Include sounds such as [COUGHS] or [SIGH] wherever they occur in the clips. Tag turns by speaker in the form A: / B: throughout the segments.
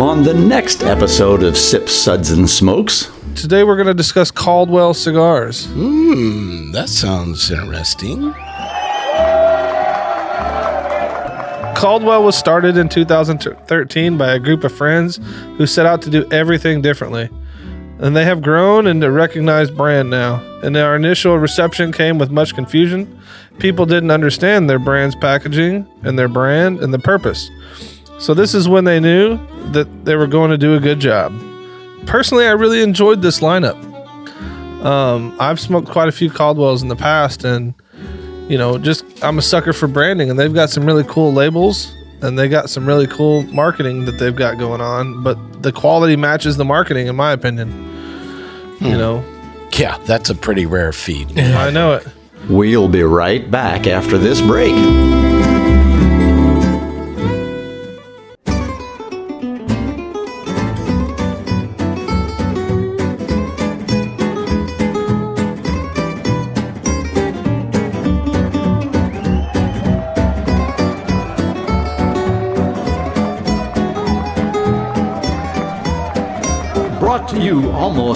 A: on the next episode of Sip Suds, and Smokes.
B: Today we're going to discuss Caldwell cigars.
C: Hmm, that sounds interesting.
B: Caldwell was started in 2013 by a group of friends who set out to do everything differently. And they have grown into a recognized brand now. And our initial reception came with much confusion. People didn't understand their brand's packaging and their brand and the purpose. So this is when they knew that they were going to do a good job. Personally, I really enjoyed this lineup. Um, I've smoked quite a few Caldwells in the past, and you know, just I'm a sucker for branding, and they've got some really cool labels, and they got some really cool marketing that they've got going on. But the quality matches the marketing, in my opinion. You know,
C: Yeah, that's a pretty rare feat.
B: I know it.
A: We'll be right back after this break.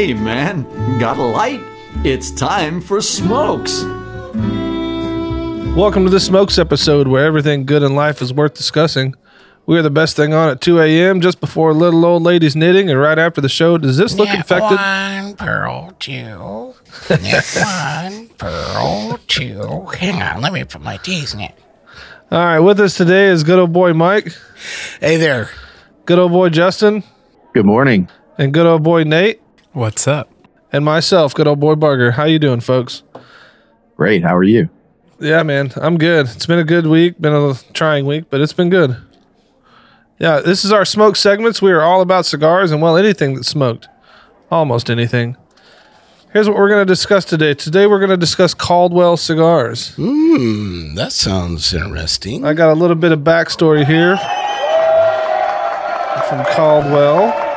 A: Hey man, got a light? It's time for smokes.
B: Welcome to the Smokes episode, where everything good in life is worth discussing. We are the best thing on at 2 a.m. just before little old ladies knitting, and right after the show. Does this look infected?
C: One purl two. Net [LAUGHS] one purl two. Hang on, let me put my teeth in it.
B: All right, with us today is good old boy Mike,
C: Hey there.
B: good old boy Justin,
D: Good morning.
B: and good old boy Nate,
E: What's up?
B: and myself, good old boy Barger. How you doing, folks?
D: Great. How are you?
B: Yeah, man, I'm good. It's been a good week, been a trying week, but it's been good. Yeah, this is our smoke segments. We are all about cigars and well, anything that's smoked, almost anything. Here's what we're going to discuss today. Today we're going to discuss Caldwell cigars.
C: Hmm, that sounds interesting.
B: I got a little bit of backstory here from Caldwell.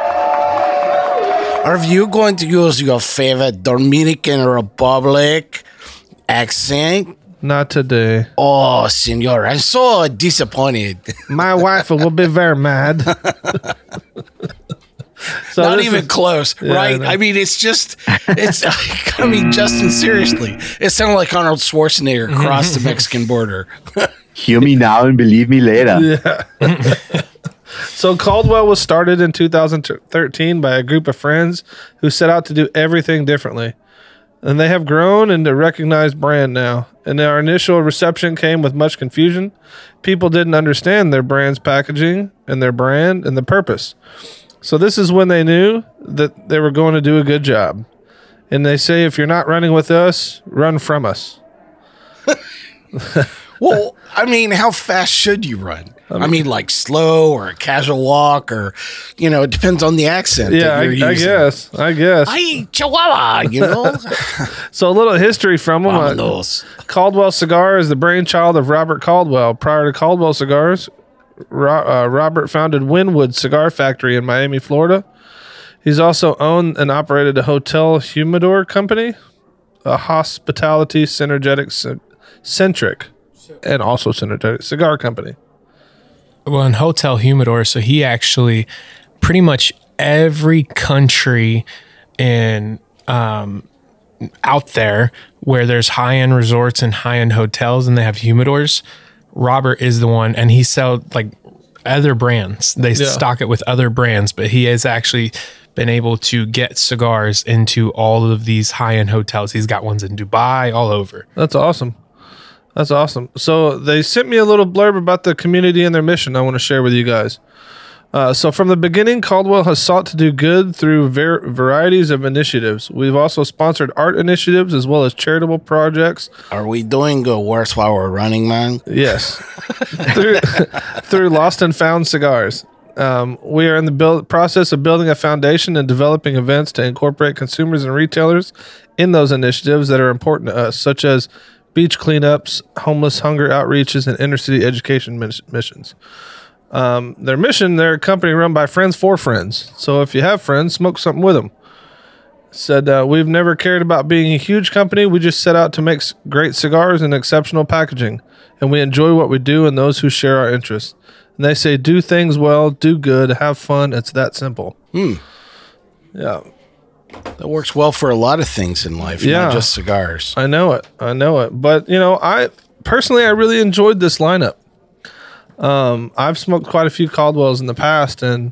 C: Are you going to use your favorite Dominican Republic accent?
B: Not today.
C: Oh, senor, I'm so disappointed. [LAUGHS]
B: My wife will be very mad. [LAUGHS] so
C: Not even
B: is-
C: close,
B: Yeah,
C: right?
B: know.
C: I, mean, it's just, it's, [LAUGHS] I mean, Justin, seriously, it sounded like Arnold Schwarzenegger across the Mexican border.
D: Hear me now and believe me later.
B: So Caldwell was started in 2013 by a group of friends who set out to do everything differently. And they have grown into a recognized brand now. And our initial reception came with much confusion. People didn't understand their brand's packaging and their brand and the purpose. So this is when they knew that they were going to do a good job. And they say if you're not running with us, run from us. [LAUGHS]
C: Well, I mean, how fast should you run? I mean, like slow or a casual walk, or you know, it depends on the accent.
B: Yeah, I,
C: that you're
B: I guess. I guess.
C: Ay, Chihuahua, you know. [LAUGHS]
B: so a little history from them. Uh, Caldwell Cigar is the brainchild of Robert Caldwell. Prior to Caldwell Cigars, Ro- uh, Robert founded Wynwood Cigar Factory in Miami, Florida. He's also owned and operated a hotel humidor company, a hospitality synergetic centric, and also synergetic cigar company.
E: Well, in Hotel Humidor, so he actually pretty much every country in um, out there where there's high end resorts and high end hotels and they have humidors. Robert is the one, and he sells like other brands. They
B: Yeah.
E: stock it with other brands, but he has actually been able to get cigars into all of these high end hotels. He's got ones in Dubai, all over.
B: That's awesome. That's awesome. So they sent me a little blurb about the community and their mission I want to share with you guys. Uh, so from the beginning, Caldwell has sought to do good through ver- varieties of initiatives. We've also sponsored art initiatives as well as charitable projects.
C: Are we doing good worse while we're running, man?
B: Yes, [LAUGHS] through, through Lost and Found cigars. Um, we are in the build, process of building a foundation and developing events to incorporate consumers and retailers in those initiatives that are important to us, such as beach cleanups, homeless hunger outreaches, and inner city education mis- missions. Um, their mission, they're a company run by friends for friends. So if you have friends, smoke something with them. Said, uh, we've never cared about being a huge company. We just set out to make great cigars and exceptional packaging. And we enjoy what we do and those who share our interests. And they say, do things well, do good, have fun. It's that simple. Yeah.
C: That works well for a lot of things in life,
B: Yeah.
C: not just cigars.
B: I know it. I know it. But you know, I personally I really enjoyed this lineup. Um, I've smoked quite a few Caldwells in the past, and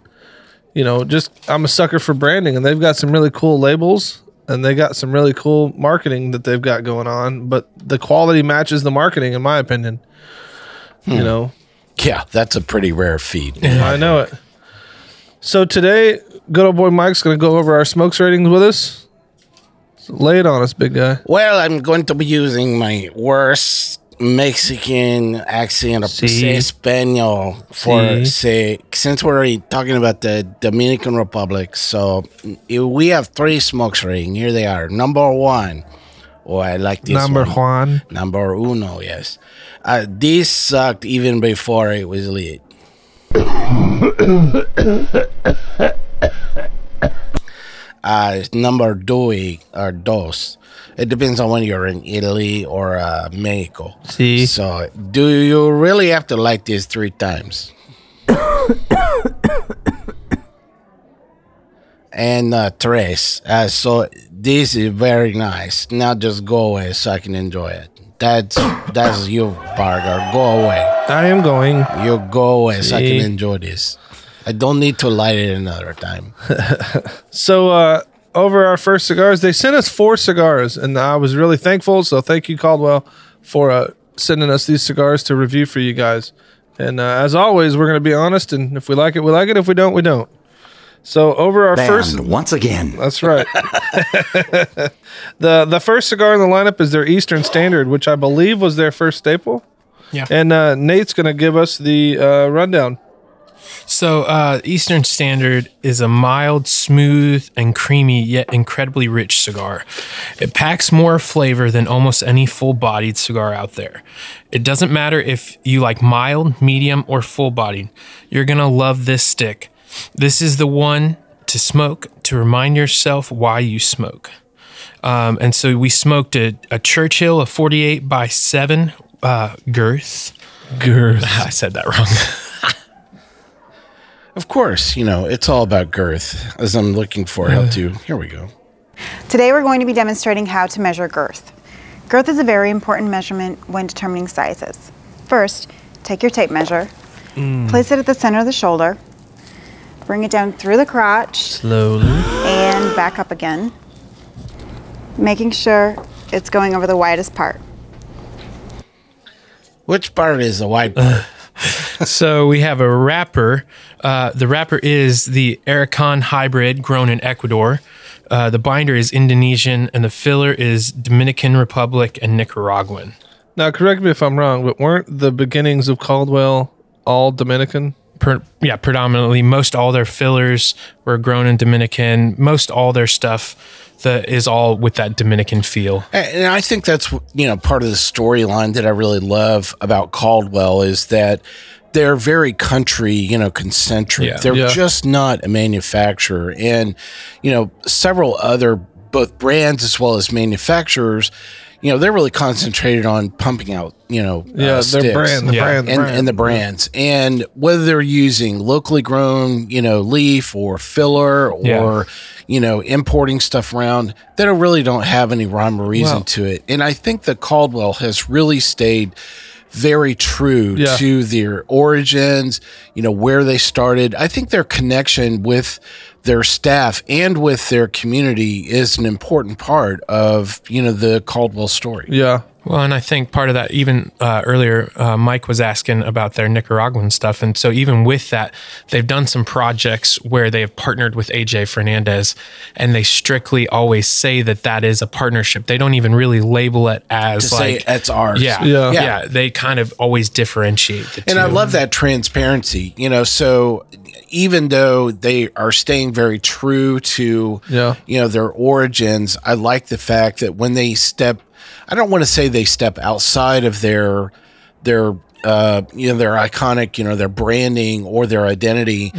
B: you know, just I'm a sucker for branding, and they've got some really cool labels, and they got some really cool marketing that they've got going on. But the quality matches the marketing, in my opinion. You know,
C: Yeah, that's a pretty rare feat.
B: I know it. So today, good old boy Mike's going to go over our smokes ratings with us. So lay it on us, big guy.
C: Well, I'm going to be using my worst Mexican accent of
B: Sí.
C: Espanol for
B: Sí.
C: say since we're already talking about the Dominican Republic. So we have three smokes rating. Here they are. Number one. Oh, I like this
B: Number
C: one.
B: Juan.
C: Number uno, yes. Uh, this sucked even before it was lit. Uh, number two or dos. It depends on when you're in Italy or uh, Mexico.
B: Sí.
C: So, do you really have to like this three times? and uh, tres. Uh, so this is very nice. Now just go away so I can enjoy it. That's that's you, Barger. Go away.
B: I am going.
C: You go away so I can enjoy this. I don't need to light it another time. [LAUGHS]
B: So uh, over our first cigars, they sent us four cigars, and I was really thankful. So thank you, Caldwell, for uh, sending us these cigars to review for you guys. And uh, as always, we're going to be honest, and if we like it, we like it. If we don't, we don't. So over our first,
A: once again.
B: that's right. [LAUGHS] the the first cigar in the lineup is their Eastern Standard, which I believe was their first staple.
E: Yeah.
B: And uh, Nate's going to give us the uh, rundown.
E: So, uh, Eastern Standard is a mild, smooth, and creamy, yet incredibly rich cigar. It packs more flavor than almost any full bodied cigar out there. It doesn't matter if you like mild, medium, or full bodied, you're going to love this stick. This is the one to smoke to remind yourself why you smoke. Um, and so we smoked a, a Churchill, a 48 by 7 uh, girth.
B: Girth. [LAUGHS]
E: I said that wrong. [LAUGHS]
C: Of course, you know, it's all about girth, as I'm looking for how to. Here we go.
F: Today we're going to be demonstrating how to measure girth. Girth is a very important measurement when determining sizes. First, take your tape measure, mm. place it at the center of the shoulder, bring it down through the crotch
B: Slowly.
F: and back up again, making sure it's going over the widest part.
C: Which part is the white part? [LAUGHS] [LAUGHS]
E: So we have a wrapper. Uh, the wrapper is the Arakan hybrid grown in Ecuador. Uh, the binder is Indonesian, and the filler is Dominican Republic and Nicaraguan.
B: Now, correct me if I'm wrong, but weren't the beginnings of Caldwell all Dominican?
E: Per, yeah, predominantly, most all their fillers were grown in Dominican. Most all their stuff that is all with that Dominican feel.
C: And I think that's you know part of the storyline that I really love about Caldwell is that they're very country, you know, concentric.
E: Yeah.
C: They're
B: Yeah.
C: just not a manufacturer, and you know, several other both brands as well as manufacturers. You know, they're really concentrated on pumping out, you know, uh,
B: Yeah, their brand, the
E: Yeah.
B: brand, the
C: and,
B: brand.
C: and the brands, and whether they're using locally grown, you know, leaf or filler or
E: Yeah.
C: you know importing stuff around, they don't really don't have any rhyme or reason
B: Well-
C: to it. And I think that Caldwell has really stayed very true
B: Yeah.
C: to their origins, you know, where they started. I think their connection with their staff and with their community is an important part of, you know, the Caldwell story.
B: Yeah.
E: Well, and I think part of that, even uh, earlier, uh, Mike was asking about their Nicaraguan stuff. And so, even with that, they've done some projects where they have partnered with AJ Fernandez, and they strictly always say that that is a partnership. They don't even really label it as
C: To
E: like,
C: say it's ours.
E: yeah,
B: Yeah.
E: yeah,
C: Yeah.
E: They kind of always differentiate the
C: And
E: two.
C: I love that transparency, you know. So even though they are staying very true to,
B: Yeah.
C: you know, their origins, I like the fact that when they step, I don't want to say they step outside of their, their, uh, you know, their iconic, you know, their branding or their identity.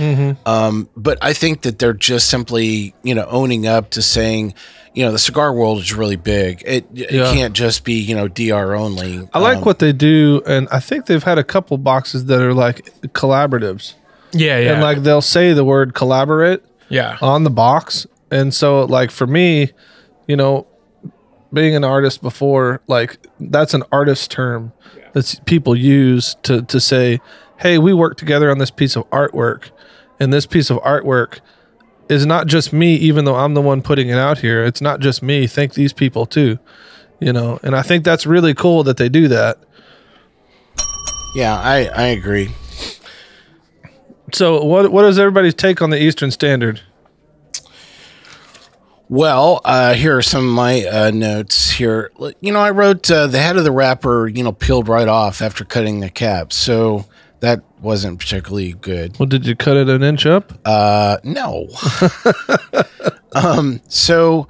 C: Um, but I think that they're just simply, you know, owning up to saying, you know, the cigar world is really big. It, it
B: Yeah.
C: can't just be, you know, DR only.
B: I like
C: Um,
B: what they do, and I think they've had a couple boxes that are like collaboratives,
E: yeah, yeah,
B: and like they'll say the word collaborate
E: yeah.
B: on the box, and so like for me, you know, being an artist before, like that's an artist term that people use to to say, hey, we work together on this piece of artwork, and this piece of artwork is not just me, even though I'm the one putting it out here. It's not just me. Thank these people too, you know, and I think that's really cool that they do that.
C: Yeah, I, I agree.
B: So what what is everybody's take on the Eastern Standard?
C: Well, uh, here are some of my uh, notes here. You know, I wrote uh, the head of the wrapper, you know, peeled right off after cutting the cap. So that wasn't particularly good.
B: Well, did you cut it an inch up?
C: Uh, no. [LAUGHS] um, so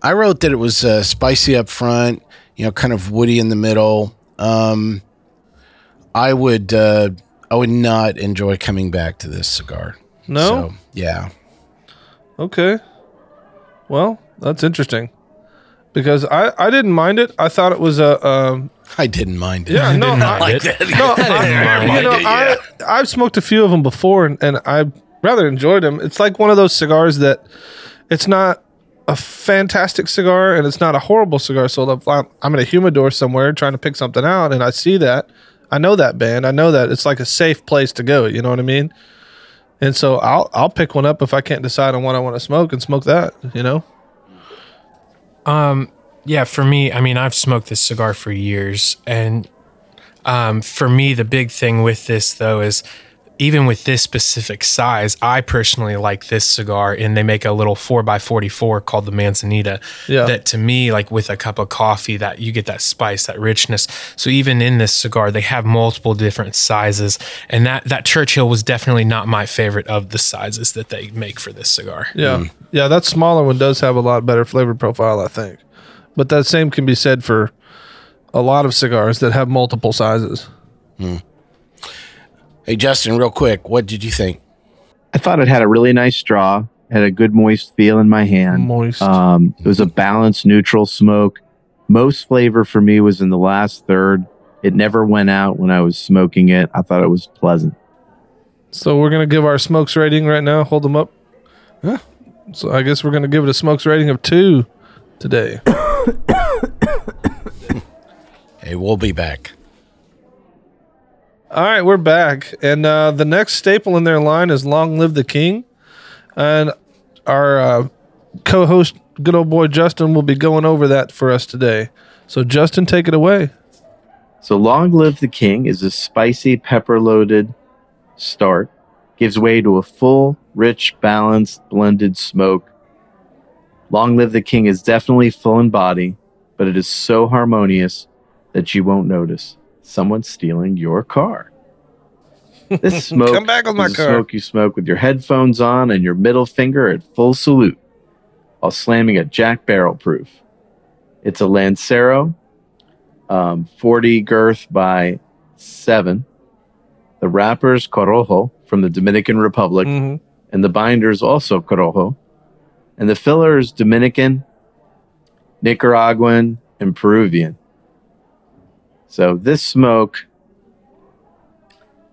C: I wrote that it was uh, spicy up front, you know, kind of woody in the middle. Um, I would, uh, I would not enjoy coming back to this cigar.
B: No?
C: So, yeah.
B: Okay. Well, that's interesting. Because I, I didn't mind it. I thought it was a um,
C: I didn't mind it.
B: yeah [LAUGHS] no
E: didn't
B: I,
E: mind it.
B: no [LAUGHS] I, you know I I've smoked a few of them before and, and I rather enjoyed them. It's like one of those cigars that it's not a fantastic cigar and it's not a horrible cigar. So if I'm, I'm in a humidor somewhere trying to pick something out and I see that I know that band. I know that it's like a safe place to go. You know what I mean? And so I'll I'll pick one up if I can't decide on what I want to smoke and smoke that. You know.
E: Um Yeah, for me, I mean, I've smoked this cigar for years, and um, for me, the big thing with this though is even with this specific size, I personally like this cigar, and they make a little four x forty four called the Manzanita.
B: Yeah.
E: That to me, like with a cup of coffee, that you get that spice, that richness. So even in this cigar, they have multiple different sizes, and that that Churchill was definitely not my favorite of the sizes that they make for this cigar.
B: Yeah. Mm. Yeah, that smaller one does have a lot better flavor profile, I think. But that same can be said for a lot of cigars that have multiple sizes. Mm.
C: Hey, Justin, real quick, what did you think?
D: I thought it had a really nice straw, had a good moist feel in my hand.
B: Moist.
D: Um, it was a balanced, neutral smoke. Most flavor for me was in the last third. It never went out when I was smoking it. I thought it was pleasant.
B: So we're gonna give our smokes rating right now. Hold them up. So I guess we're gonna give it a smokes rating of two today. [COUGHS]
C: Hey, we'll be back.
B: All right, we're back, and uh, the next staple in their line is "Long Live the King," and our uh, co-host, good old boy Justin, will be going over that for us today. So, Justin, take it away.
D: So, Long Live the King is a spicy, pepper loaded start, gives way to a full, rich, balanced, blended smoke. Long Live the King is definitely full in body, but it is so harmonious that you won't notice someone stealing your car. [LAUGHS] This smoke
B: Come back with my car.
D: smoke you smoke with your headphones on and your middle finger at full salute while slamming a Jack Barrel proof. It's a Lancero um, 40 girth by 7. The wrapper's Corojo from the Dominican Republic,
B: Mhm.
D: and the binder's also Corojo. And the filler is Dominican, Nicaraguan, and Peruvian. So this smoke,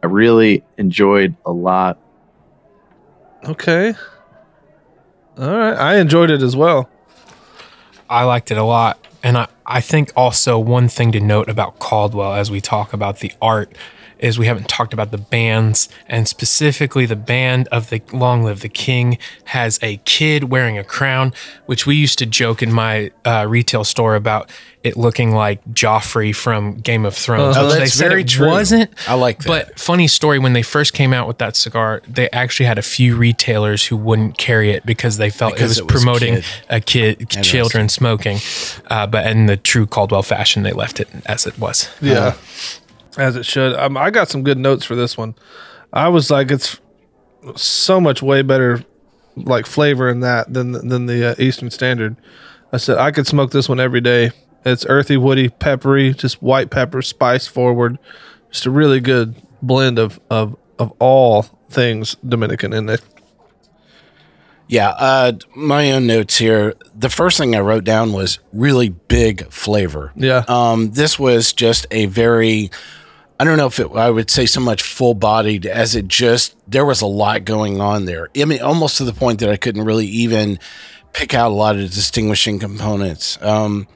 D: I really enjoyed a lot.
B: Okay. All right. I enjoyed it as well.
E: I liked it a lot. And I, I think also one thing to note about Caldwell as we talk about the art is we haven't talked about the bands, and specifically the band of the Long Live the King has a kid wearing a crown, which we used to joke in my uh, retail store about it looking like Joffrey from Game of Thrones.
C: Oh,
E: which
C: that's
E: they said
C: very
E: it
C: true.
E: wasn't.
C: I like that.
E: But funny story, when they first came out with that cigar, they actually had a few retailers who wouldn't carry it because they felt
C: Because
E: it was
C: it was
E: promoting
C: kid.
E: a kid, children smoking. Uh, but in the true Caldwell fashion, they left it as it was.
B: Yeah, as it should. Um, I got some good notes for this one. I was like, it's so much way better, like flavor in that than than the uh, Eastern Standard. I said I could smoke this one every day. It's earthy, woody, peppery, just white pepper, spice forward. Just a really good blend of of of all things Dominican in it.
C: Yeah, uh, my own notes here. The first thing I wrote down was really big flavor.
B: Yeah.
C: Um, this was just a very, I don't know if it, I would say so much full bodied as it just, there was a lot going on there. I mean, almost to the point that I couldn't really even pick out a lot of distinguishing components. Um,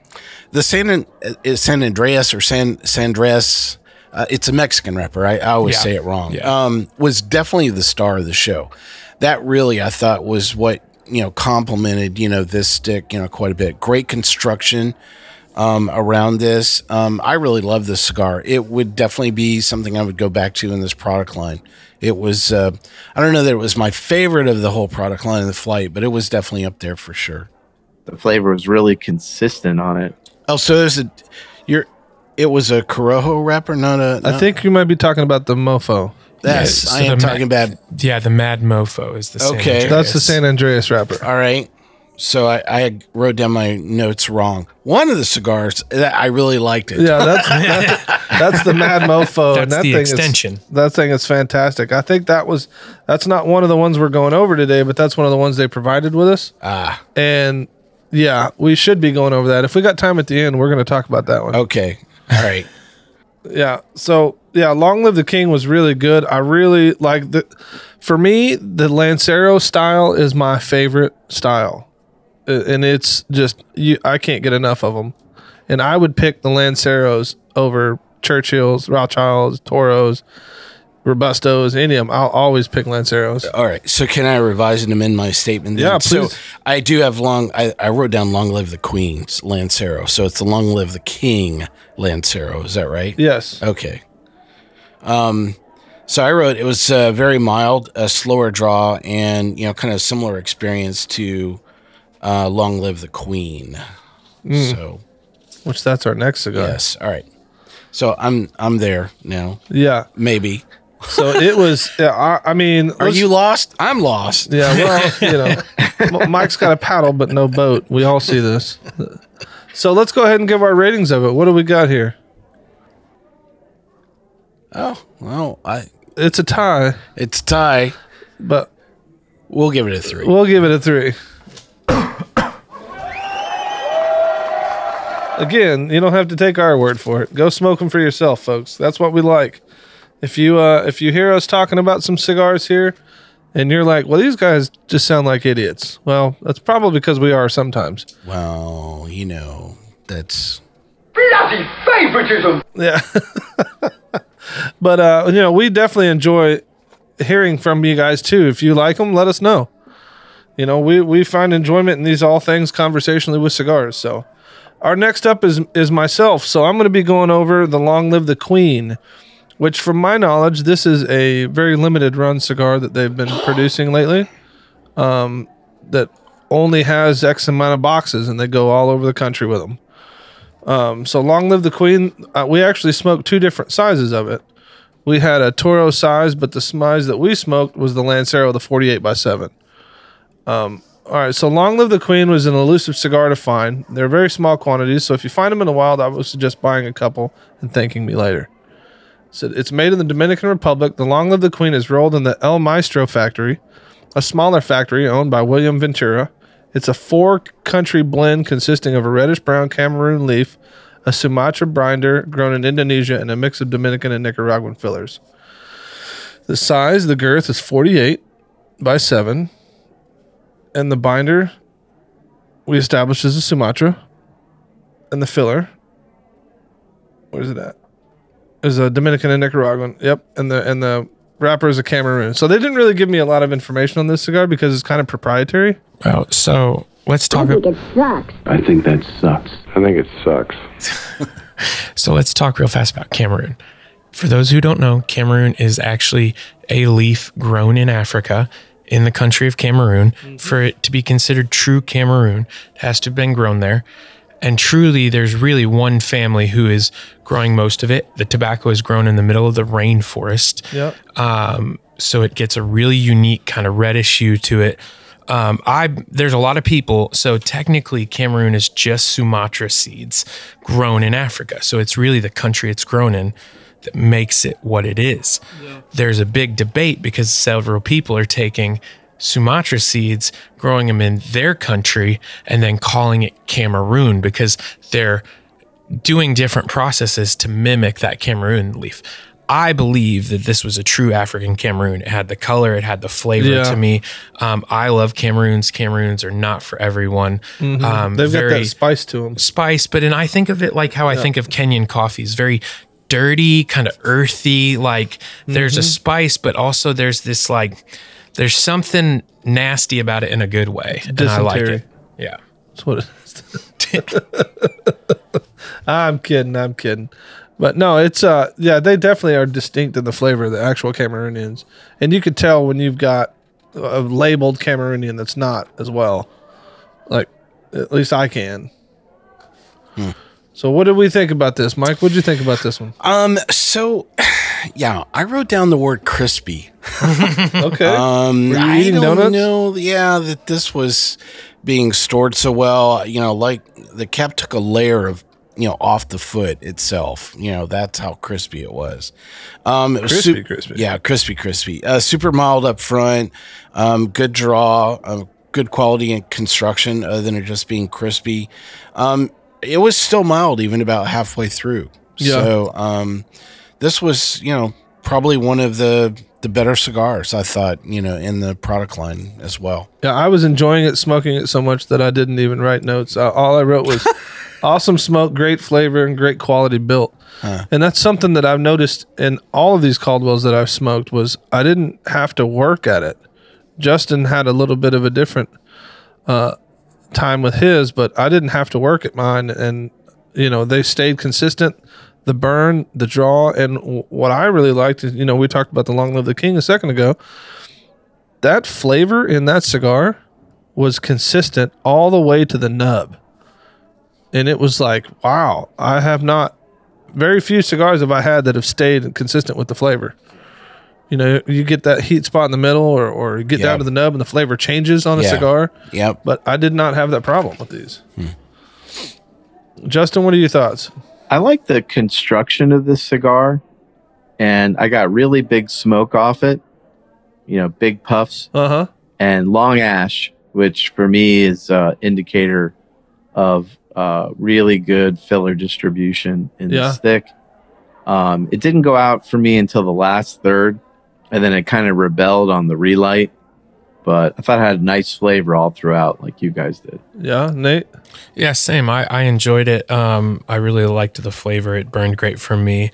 C: the San, An- uh, San Andreas or San, San Andreas, uh, it's a Mexican wrapper. I, I always
E: Yeah.
C: say it wrong.
E: Yeah.
C: Um, was definitely the star of the show. That really, I thought, was what you know complemented you know this stick you know quite a bit. Great construction um, around this. Um, I really love this cigar. It would definitely be something I would go back to in this product line. It was, uh, I don't know that it was my favorite of the whole product line of the flight, but it was definitely up there for sure.
D: The flavor was really consistent on it.
C: Oh, so there's a, you're, it was a Corojo wrapper, not a.
B: I
C: not-
B: think you might be talking about the Mofo.
C: Yes,
E: Yeah, so
C: I am
E: the ma-
C: talking about.
E: Yeah, the Mad Mofo is the San
C: Okay.
E: Andreas.
B: That's the San Andreas wrapper.
C: All right. So I, I wrote down my notes wrong. One of the cigars that I really liked it.
B: Yeah, that's [LAUGHS] that's, that's the Mad Mofo, and
E: That's
B: that
E: the
B: thing
E: extension.
B: Is, that thing is fantastic. I think that was that's not one of the ones we're going over today, but that's one of the ones they provided with us.
C: Ah,
B: And yeah, we should be going over that. If we got time at the end, we're going to talk about that one.
C: okay. All right. [LAUGHS]
B: Yeah. So yeah, Long Live the King was really good. I really like the. For me, the Lancero style is my favorite style, and it's just you. I can't get enough of them, and I would pick the Lanceros over Churchills, Rothschilds, Toros, Robustos, any of them. I'll always pick Lanceros.
C: All right. So can I revise and amend my statement? then?
B: Yeah,
C: So
B: please.
C: I do have long. I, I wrote down "Long Live the Queen's Lancero," so it's the "Long Live the King" Lancero. Is that right?
B: Yes.
C: Okay. Um, so I wrote it was uh, very mild, a slower draw, and you know, kind of similar experience to uh, "Long Live the Queen."
B: Mm.
C: So
B: Which that's our next cigar.
C: yes, all right. So I'm I'm there now.
B: Yeah.
C: Maybe.
B: So it was. Yeah. I, I mean,
C: Are you lost? I'm lost.
B: Yeah, well, [LAUGHS] you know, Mike's got a paddle but no boat. We all see this. So let's go ahead and give our ratings of it. What do we got here?
C: Oh well, I
B: It's a tie,
C: it's a tie.
B: but
C: We'll give it a three.
B: we'll give it a three. Again, you don't have to take our word for it. Go smoke them for yourself, folks. That's what we like. If you uh, if you hear us talking about some cigars here, and you're like, "Well, these guys just sound like idiots," well, that's probably because we are sometimes.
C: Well, you know, that's
G: Bloody favoritism!
B: Yeah. [LAUGHS] but uh, you know, we definitely enjoy hearing from you guys too. If you like them, let us know. You know, we we find enjoyment in these all things conversationally with cigars. So, our next up is is myself. So I'm going to be going over the Long Live the Queen, which, from my knowledge, this is a very limited run cigar that they've been producing lately. Um, that only has X amount of boxes, and they go all over the country with them. Um, so long live the queen. Uh, we actually smoked two different sizes of it. We had a Toro size, but the size that we smoked was the Lancero, the 48 by 7. Um, all right, so long live the queen was an elusive cigar to find. They're very small quantities, so if you find them in the wild, I would suggest buying a couple and thanking me later. So it's made in the Dominican Republic. The long live the queen is rolled in the El Maestro factory, a smaller factory owned by William Ventura. It's a four country blend consisting of a reddish brown Cameroon leaf, a Sumatra binder grown in Indonesia, and a mix of Dominican and Nicaraguan fillers. The size, the girth is 48 by 7, and the binder we established is a Sumatra, and the filler, where's it at? is a Dominican and Nicaraguan. Yep, and the and the wrapper is a Cameroon. So they didn't really give me a lot of information on this cigar because it's kind of proprietary.
E: Well, so let's talk.
H: I think it sucks.
I: I think that sucks. I think it sucks. [LAUGHS]
E: So let's talk real fast about Cameroon. For those who don't know, Cameroon is actually a leaf grown in Africa in the country of Cameroon. For it to be considered true Cameroon, it has to have been grown there. And truly, there's really one family who is growing most of it. The tobacco is grown in the middle of the rainforest.
B: Yep.
E: Um, so it gets a really unique kind of reddish hue to it. Um, I there's a lot of people. So technically, Cameroon is just Sumatra seeds grown in Africa. So it's really the country it's grown in that makes it what it is. There's a big debate because several people are taking Sumatra seeds, growing them in their country, and then calling it Cameroon because they're doing different processes to mimic that Cameroon leaf. I believe that this was a true African Cameroon. It had the color, it had the flavor
B: Yeah.
E: to me. Um, I love Cameroons. Cameroons are not for everyone. Um,
B: Mm-hmm. They've got that spice to them.
E: spice, but and I think of it like how I think of Kenyan coffees, very dirty, kind of earthy. Like there's a
B: Mm-hmm.
E: spice, but also there's this like there's something nasty about it in a good way, and I like it. Yeah.
B: That's what it is. [LAUGHS] I'm kidding. I'm kidding. But no, it's uh yeah, they definitely are distinct in the flavor, of the actual Cameroonians. And you could tell when you've got a labeled Cameroonian that's not as well. Like at least I can. So what did we think about this, Mike? What did you think about this one?
C: Um. So, [SIGHS] yeah, I wrote down the word crispy. [LAUGHS]
B: Okay. [LAUGHS]
C: Um, I don't
B: donuts?
C: know. Yeah, that this was being stored so well. You know, like the cap took a layer of you know off the foot itself. You know, that's how crispy it was. Um, it was
B: Crispy,
C: sup-
B: crispy.
C: Yeah, crispy, crispy. Uh, super mild up front. Um, good draw. Um, good quality and construction. Other than it just being crispy. Um, it was still mild even about halfway through.
B: Yeah.
C: So, um, this was you know probably one of the the better cigars I thought you know in the product line as well.
B: Yeah, I was enjoying it, smoking it so much that I didn't even write notes. Uh, all I wrote was [LAUGHS] awesome smoke, great flavor, and great quality built. And that's something that I've noticed in all of these Caldwells that I've smoked was I didn't have to work at it. Justin had a little bit of a different uh, time with his, but I didn't have to work at mine, and you know they stayed consistent. The burn, the draw, and w- what I really liked is, you know, we talked about the Long Live the King a second ago that flavor in that cigar was consistent all the way to the nub. And it was like, wow, I have not, very few cigars have I had that have stayed consistent with the flavor. You know, you get that heat spot in the middle or, or you get
C: Yeah.
B: down to the nub and the flavor changes on a
C: Yeah.
B: cigar.
C: Yep.
B: But I did not have that problem with these. Justin, what are your thoughts?
D: I like the construction of this cigar, and I got really big smoke off it. You know, big puffs
B: Uh huh.
D: and long ash, which for me is uh, indicator of uh, really good filler distribution in
B: Yeah.
D: the stick. Um, it didn't go out for me until the last third, and then it kind of rebelled on the relight. But I thought it had a nice flavor all throughout, like you guys did.
B: Yeah, Nate.
E: Yeah, same. I, I enjoyed it. Um, I really liked the flavor. It burned great for me.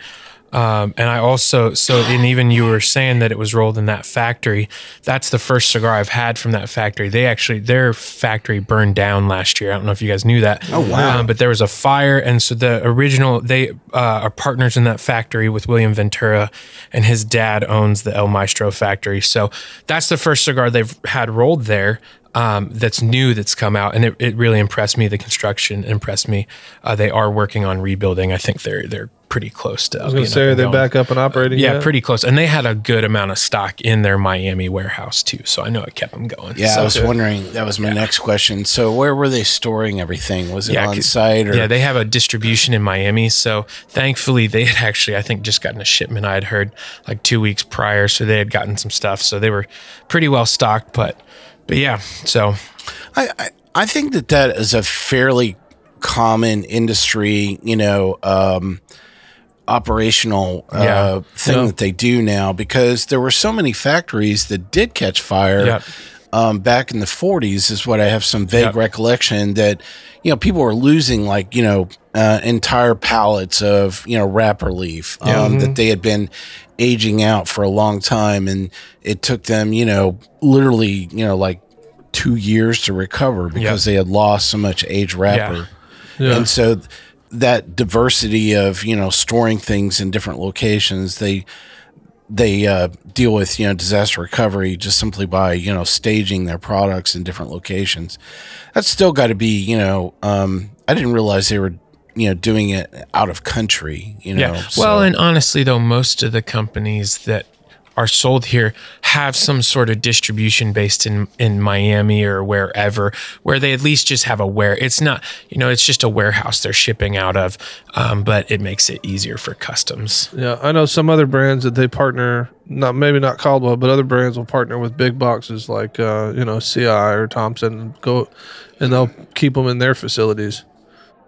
E: Um, and I also, so, and even you were saying that it was rolled in that factory. That's the first cigar I've had from that factory. They actually, their factory burned down last year. I don't know if you guys knew that. Oh, wow. Um, but there was a fire. And so the original, they uh, are partners in that factory with William Ventura, and his dad owns the El Maestro factory. So that's the first cigar they've had rolled there um, that's new that's come out, and it, it really impressed me. The construction impressed me. Uh, they are working on rebuilding. I think they're they're pretty close to.
B: I was going to say, are they back up and operating?
E: Yeah,
B: yet?
E: pretty close, and they had a good amount of stock in their Miami warehouse too. So I know it kept them going.
C: Yeah,
E: So-
C: I was wondering. That was my next question. So, where were they storing everything? Was it
E: Yeah,
C: on
E: 'cause-
C: site or?
E: Yeah, they have a distribution in Miami. So thankfully, they had actually, I think, just gotten a shipment. I had heard like two weeks prior, so they had gotten some stuff. So they were pretty well stocked. But, but yeah, so
C: I, I I think that that is a fairly common industry, you know, um, operational uh,
E: Yeah.
C: thing
B: Yeah.
C: that they do now because there were so many factories that did catch fire.
E: Yeah.
C: um, back in the 40s is what I have some vague recollection that you know people were losing like you know uh, entire pallets of you know wrapper leaf um, that they had been aging out for a long time, and it took them you know literally you know like two years to recover because they had lost so much aged wrapper. And so that diversity of, you know, storing things in different locations, they they uh, deal with, you know, disaster recovery just simply by, you know, staging their products in different locations. That's still got to be, you know, um, I didn't realize they were, you know, doing it out of country, you know.
E: Yeah.
C: so-
E: Well, and honestly, though, most of the companies that are sold here have some sort of distribution based in in Miami or wherever, where they at least just have a where. It's not, you know, it's just a warehouse they're shipping out of, um, but it makes it easier for customs.
B: Yeah, I know some other brands that they partner, not maybe not Caldwell, but other brands will partner with big boxes like uh, you know CI or Thompson, go, and they'll keep them in their facilities.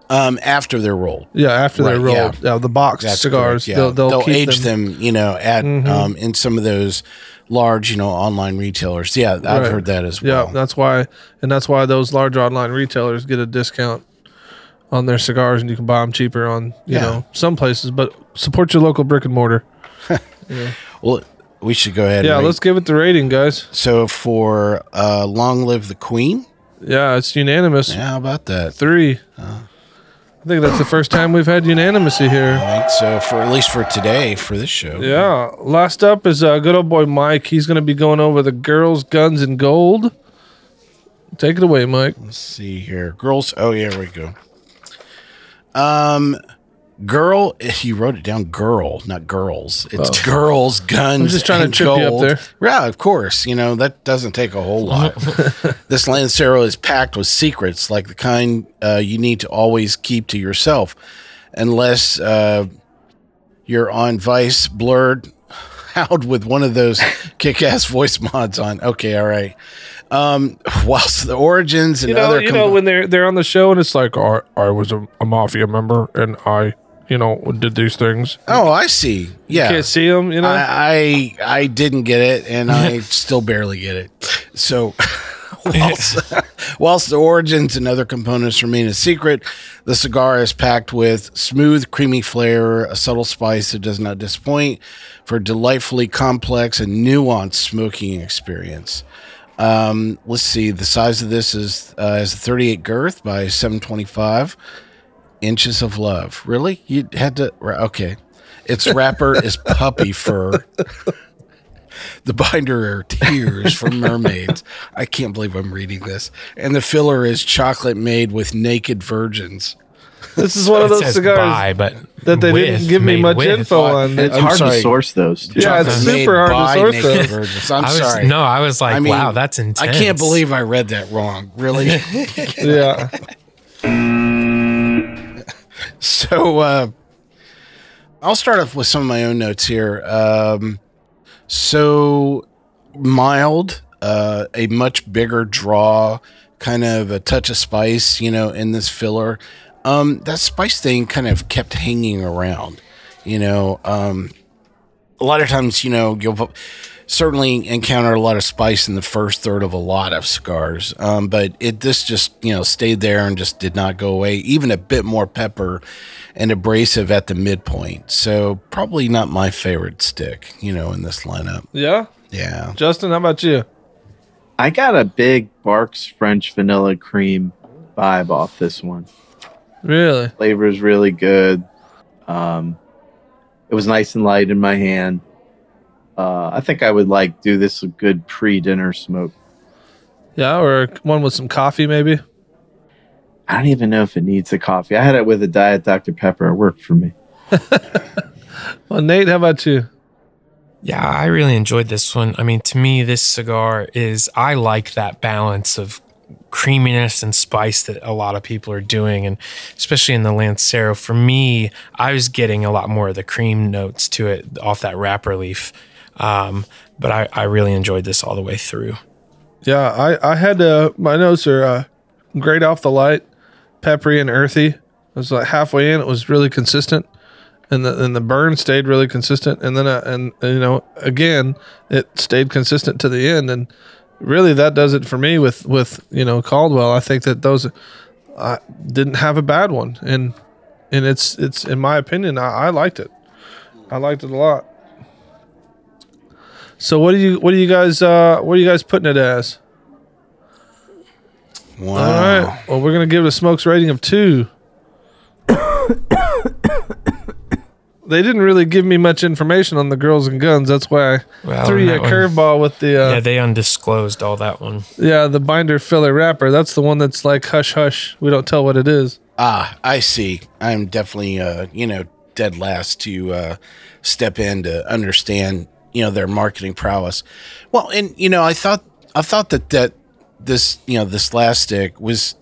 C: Um, after they're rolled.
B: Yeah, after they're rolled, yeah, the box
C: That's
B: cigars,
C: correct, yeah.
B: they'll, they'll, keep
C: age
B: them.
C: them. you know, at um, in some of those large, you know, online retailers. Yeah, I've
B: Right.
C: heard that as well.
B: Yeah, that's why, and that's why those large online retailers get a discount on their cigars, and you can buy them cheaper on you
C: Yeah.
B: know some places. But support your local brick and mortar. [LAUGHS]
C: well, we should go ahead.
B: Yeah, let's give it the rating, guys.
C: So for uh, "Long Live the Queen,"
B: Yeah, it's unanimous.
C: yeah, how about that?
B: Three. I think that's the first time we've had unanimity here.
C: I think so for at least for today for this show.
B: Yeah. Last up is uh, good old boy Mike. He's going to be going over the girls, guns, and gold. Take it away, Mike.
C: Let's see here, girls. Oh yeah, here we go. Um, girl. You wrote it down. Girl, not girls. It's girls, guns.
B: Oh. I'm just trying to trip you up there.
C: Yeah, of course. You know that doesn't take a whole lot. [LAUGHS] this Lancero is packed with secrets, like the kind uh, you need to always keep to yourself, unless uh, you're on Vice blurred [LAUGHS] out with one of those [LAUGHS] kick-ass voice mods on. Okay, all right. Um, whilst the origins and
B: You know,
C: other
B: you
C: com-
B: know when they're they're on the show and it's like, I, I was a, a mafia member and I, you know, did these things.
C: Oh, I see. Yeah.
B: Can't see them, you know.
C: I, I I didn't get it, and I [LAUGHS] still barely get it. So, [LAUGHS] whilst, [LAUGHS] whilst the origins and other components remain a secret, the cigar is packed with smooth, creamy flavor, a subtle spice that does not disappoint, for a delightfully complex and nuanced smoking experience. Um, let's see. The size of this is uh, is a 38 girth by 725 inches of love. Really? You had to? Okay. Its wrapper [LAUGHS] is puppy fur. The binder are tears from mermaids. I can't believe I'm reading this. And the filler is chocolate made with naked virgins.
B: this is one of those cigars
E: buy, but
B: that they
E: with,
B: didn't give me much
E: with.
B: info on.
D: It's
C: I'm
D: hard
C: sorry.
D: to source those. Too.
B: Yeah, it's super hard to source those.
C: I'm
E: I was,
C: sorry.
E: No, I was like,
C: I mean,
E: wow, that's intense.
C: I can't believe I read that wrong. Really? [LAUGHS]
B: yeah. [LAUGHS] [LAUGHS]
C: so uh, I'll start off with some of my own notes here. Um, so mild, uh, a much bigger draw, kind of a touch of spice, you know, in this filler. Um, that spice thing kind of kept hanging around, you know. Um, a lot of times, you know, you'll certainly encountered a lot of spice in the first third of a lot of cigars, um, but it this just you know stayed there and just did not go away. Even a bit more pepper and abrasive at the midpoint. So probably not my favorite stick, you know, in this lineup.
B: Yeah.
C: Yeah.
B: Justin, how about you?
D: I got a big Barq's French vanilla cream vibe off this one.
B: Really?
D: Flavor is really good. Um, it was nice and light in my hand. Uh, I think I would like do this a good pre-dinner smoke.
B: Yeah, or one with some coffee, maybe.
D: I don't even know if it needs a coffee. I had it with a diet Dr Pepper. It worked for me. [LAUGHS]
B: Well, Nate, how about you?
E: Yeah, I really enjoyed this one. I mean, to me, this cigar is, I like that balance of creaminess and spice that a lot of people are doing. And especially in the Lancero, for me, I was getting a lot more of the cream notes to it off that wrapper leaf. Um, but I, I really enjoyed this all the way through.
B: Yeah, I I had uh, my notes are uh, great off the light, peppery and earthy. It was like halfway in, it was really consistent, and the and the burn stayed really consistent. And then uh, and, you know again, it stayed consistent to the end. And really that does it for me with with you know Caldwell. I think that those uh, didn't have a bad one, and and it's it's in my opinion, I, I liked it. I liked it a lot. So what do you what do you guys uh what are you guys putting it as?
C: Wow.
B: All right. Well, we're gonna give it a smokes rating of two. they didn't really give me much information on the girls and guns. That's why I
E: Well,
B: threw you a curveball with the uh,
E: yeah, they undisclosed all that one.
B: yeah the binder filler wrapper. That's the one that's like hush hush. We don't tell what it is.
C: Ah, I see. I'm definitely, uh, you know, dead last to uh, step in to understand, you know, their marketing prowess. Well, and you know, I thought, I thought that that this, you know, this last stick was,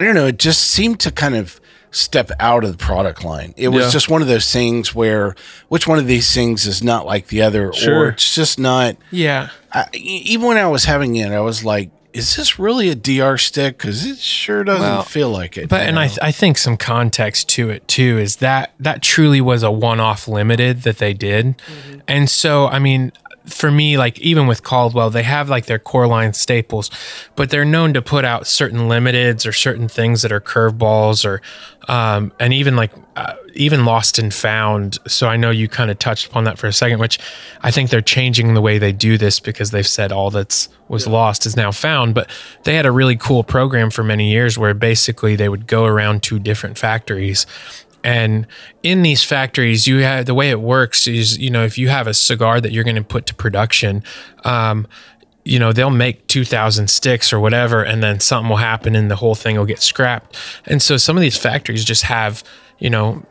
C: I don't know, it just seemed to kind of step out of the product line. It was
B: Yeah.
C: just one of those things where, which one of these things is not like the other,
B: Sure.
C: or it's just not.
E: Yeah.
C: I, even when I was having it, I was like, is this really a DR stick? Because it sure doesn't
E: Well,
C: feel like it.
E: But
C: you
E: and I, th- I think some context to it too is that that truly was a one-off limited that they did, mm-hmm. and so I mean, for me, like even with Caldwell, they have like their core line staples, but they're known to put out certain limiteds or certain things that are curveballs or, um, and even like uh, even lost and found. So I know you kind of touched upon that for a second, which I think they're changing the way they do this because they've said all that's was lost is now found. But they had a really cool program for many years where basically they would go around to different factories. And in these factories, you have the way it works is, you know, if you have a cigar that you're going to put to production, um, you know, they'll make 2,000 sticks or whatever, and then something will happen and the whole thing will get scrapped. And so some of these factories just have, you know,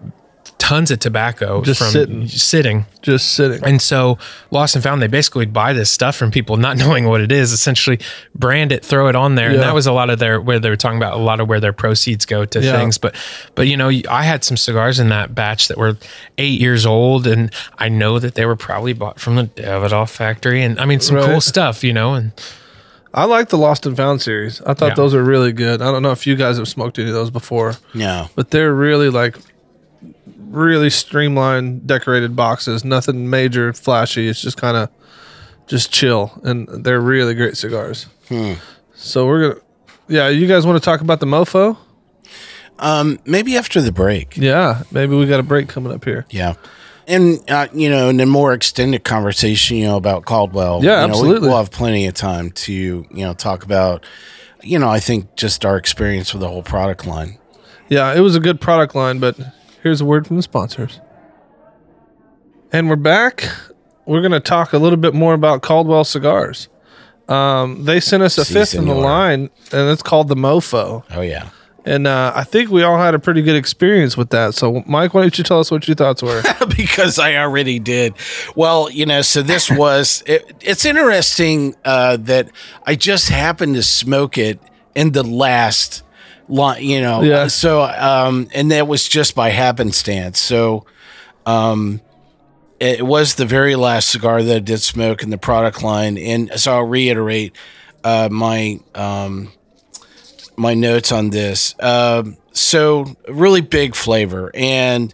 E: tons of tobacco
B: Just
E: from
B: sitting.
E: sitting
B: Just sitting.
E: and so Lost and Found, they basically buy this stuff from people not [LAUGHS] knowing what it is, essentially brand it, throw it on there. And that was a lot of their where they were talking about a lot of where their proceeds go to
B: Yeah.
E: things. But but you know, I had some cigars in that batch that were eight years old and I know that they were probably bought from the Davidoff factory. And I mean some cool stuff, you know, and
B: I like the Lost and Found series. I thought
E: Yeah.
B: those are really good. I don't know if you guys have smoked any of those before,
C: no.
B: but they're really like really streamlined, decorated boxes. Nothing major, flashy. It's just kind of just chill, and they're really great cigars. So we're gonna, yeah. You guys want to talk about the Mofo?
C: Um, maybe after the break.
B: Yeah, maybe we got a break coming up here.
C: Yeah. And, uh, you know, in a more extended conversation, you know, about Caldwell.
B: Yeah,
C: you know,
B: absolutely.
C: We, we'll have plenty of time to, you know, talk about, you know, I think just our experience with the whole product line.
B: Yeah, it was a good product line, but here's a word from the sponsors. And we're back. We're going to talk a little bit more about Caldwell cigars. Um, they sent us a
C: Si,
B: fifth in the line, and it's called the Mofo.
C: Oh, yeah.
B: And uh, I think we all had a pretty good experience with that. So, Mike, why don't you tell us what your thoughts were? [LAUGHS]
C: because I already did. Well, you know, so this [LAUGHS] was, it, it's interesting uh, that I just happened to smoke it in the last you know.
B: Yeah.
C: So, um, and that was just by happenstance. So, um, it was the very last cigar that I did smoke in the product line. And so I'll reiterate uh, my, um, my notes on this. Um, so really big flavor and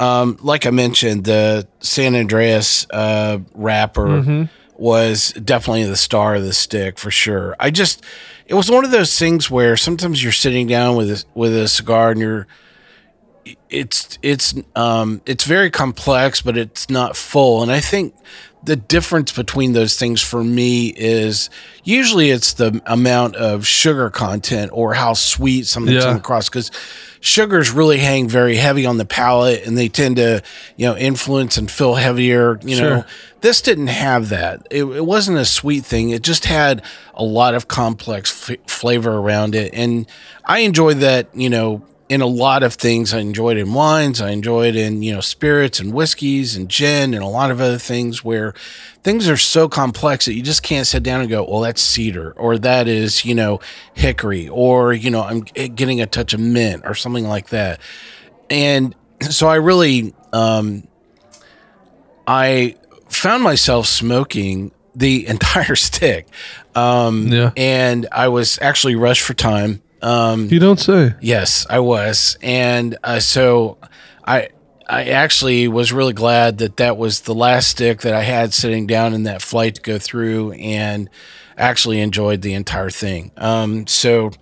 C: um, like I mentioned, the San Andrés uh, wrapper was definitely the star of the stick for sure. I just, it was one of those things where sometimes you're sitting down with a, with a cigar and you're, it's it's um it's very complex, but it's not full. And I think the difference between those things for me is usually it's the amount of sugar content or how sweet something's
B: Yeah.
C: come across because sugars really hang very heavy on the palate and they tend to you know influence and feel heavier you know. This didn't have that. It, it wasn't a sweet thing. It just had a lot of complex f- flavor around it. And i enjoyed that you know in a lot of things i enjoyed in wines i enjoyed in you know spirits and whiskeys and gin and a lot of other things where things are so complex that you just can't sit down and go well that's cedar or that is you know hickory or you know i'm getting a touch of mint or something like that and so i really um I found myself smoking the [LAUGHS] entire stick. Um,
B: Yeah.
C: And I was actually rushed for time. Um,
B: you don't say.
C: yes, I was. And uh, so I, I actually was really glad that that was the last stick that I had sitting down in that flight to go through, and actually enjoyed the entire thing. Um, so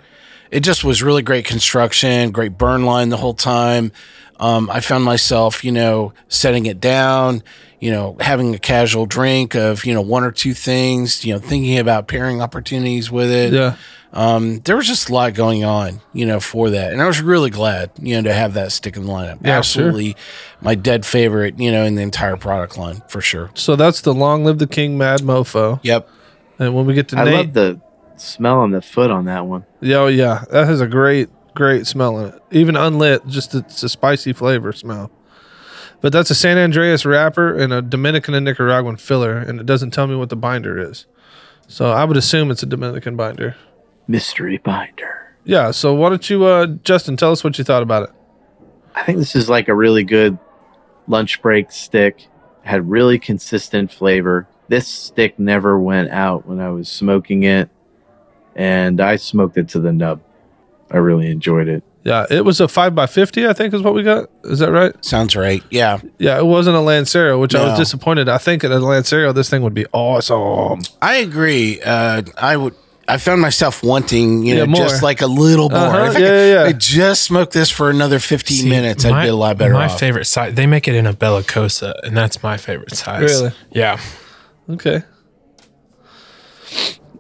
C: it just was really great construction, great burn line the whole time. Um, I found myself, you know, setting it down, you know, having a casual drink of, you know, one or two things, you know, thinking about pairing opportunities with it.
B: Yeah.
C: Um, there was just a lot going on, you know, for that. And I was really glad, you know, to have that stick in the lineup.
B: Yeah,
C: Absolutely my dead favorite, you know, in the entire product line for sure.
B: So that's the Long Live the King Mad Mofo.
C: Yep.
B: And when we get to
D: I
B: Nate,
D: love the smell on the foot on that one.
B: yeah, oh, yeah, that has a great, great smell in it. Even unlit, just it's a spicy flavor smell. But that's a San Andrés wrapper and a Dominican and Nicaraguan filler, and it doesn't tell me what the binder is. So I would assume it's a Dominican binder.
D: Mystery binder.
B: Yeah. So why don't you, uh, Justin, tell us what you thought about it?
D: I think this is like a really good lunch break stick. Had really consistent flavor. This stick never went out when I was smoking it, and I smoked it to the nub. I really enjoyed it.
B: Yeah, it was a five by fifty, I think, is what we got. Is that right?
C: Sounds right. Yeah.
B: Yeah, it wasn't a Lancero, which I was disappointed. I think at a Lancero, this thing would be awesome.
C: I agree. Uh, I would. I found myself wanting, you
B: Yeah,
C: know,
B: more.
C: just like a little more.
B: Uh-huh,
C: If I
B: yeah,
C: could-
B: yeah, yeah.
C: I just smoked this for another 15
E: See,
C: minutes. I'd be a lot better
E: My
C: off.
E: favorite size. They make it in a Bellicosa, and that's my favorite size.
B: Really?
E: Yeah.
B: Okay.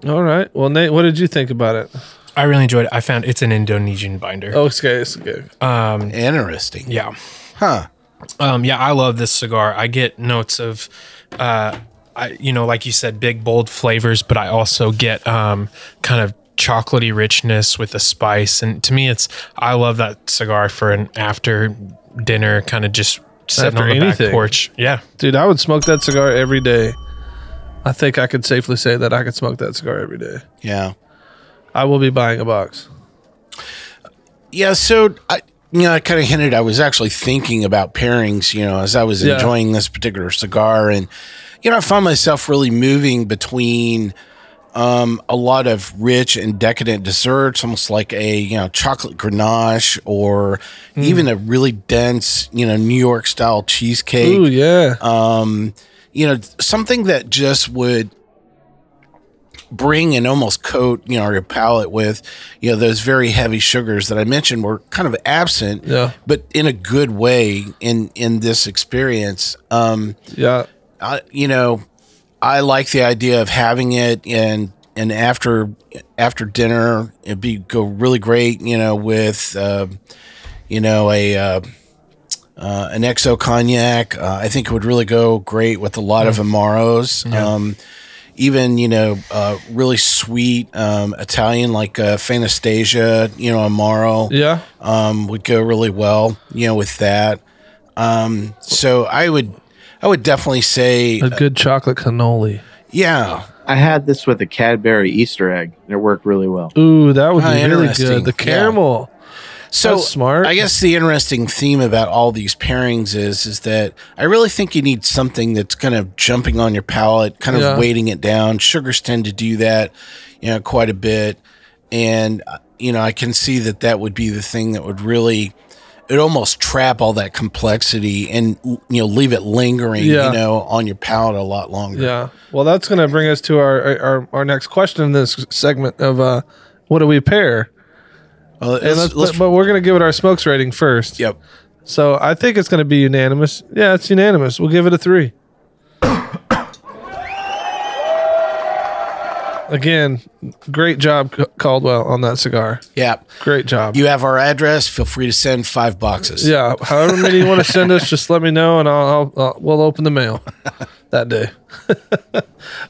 B: All right. Well, Nate, what did you think about it?
E: I really enjoyed it. I found it's an Indonesian binder.
B: Oh, okay, it's okay.
C: Interesting.
E: Yeah.
C: Huh.
E: Um, yeah, I love this cigar. I get notes of, uh, I you know, like you said, big bold flavors, but I also get um, kind of chocolatey richness with the spice. And to me, it's I love that cigar for an after dinner kind of just sitting
B: After
E: on the
B: anything.
E: back porch. Yeah,
B: Dude, I would smoke that cigar every day. I think I could safely say that I could smoke that cigar every day.
C: Yeah.
B: I will be buying a box.
C: Yeah. So I, you know, I kind of hinted I was actually thinking about pairings, you know, as I was
B: Yeah.
C: enjoying this particular cigar, and you know, I found myself really moving between um, a lot of rich and decadent desserts, almost like a you know chocolate grenache, or
B: Hmm.
C: even a really dense, you know, New York style cheesecake.
B: Ooh, yeah.
C: um, you know, something that just would bring and almost coat, you know, your palate with, you know, those very heavy sugars that I mentioned were kind of absent,
B: Yeah.
C: but in a good way in in this experience. Um,
B: yeah.
C: I, you know, I like the idea of having it and and after after dinner it'd be go really great, you know, with uh, you know a uh, uh, an XO cognac. Uh, I think it would really go great with a lot of amaros. Um, even you know, uh, really sweet um, Italian like uh, Fanastasia, you know, amaro
B: Yeah.
C: um, would go really well, you know, with that. Um, so I would, I would definitely say,
B: A good chocolate cannoli.
C: yeah,
D: I had this with a Cadbury Easter egg, and it worked really well.
B: Ooh, that would
C: Oh,
B: be really good. The
C: Yeah.
B: caramel.
C: So
B: That's smart.
C: I guess the interesting theme about all these pairings is is that I really think you need something that's kind of jumping on your palate, kind of
B: Yeah.
C: weighting it down. Sugars tend to do that, you know, quite a bit, and uh, you know I can see that that would be the thing that would really. It almost trap all that complexity and you know leave it lingering,
B: Yeah.
C: you know, on your palate a lot longer.
B: Yeah. Well, that's going to bring us to our, our our next question in this segment of uh, what do we pair?
C: Well, let's-
B: let's,
C: let's-
B: but we're going to give it our smokes rating first.
C: yep.
B: So I think it's going to be unanimous. Yeah, it's unanimous. We'll give it a three. Again, great job, Caldwell, on that cigar.
C: Yeah.
B: Great job.
C: You have our address. Feel free to send five boxes.
B: yeah, however many you want to send us, just let me know, and I'll, I'll, I'll we'll open the mail [LAUGHS] that day. [LAUGHS]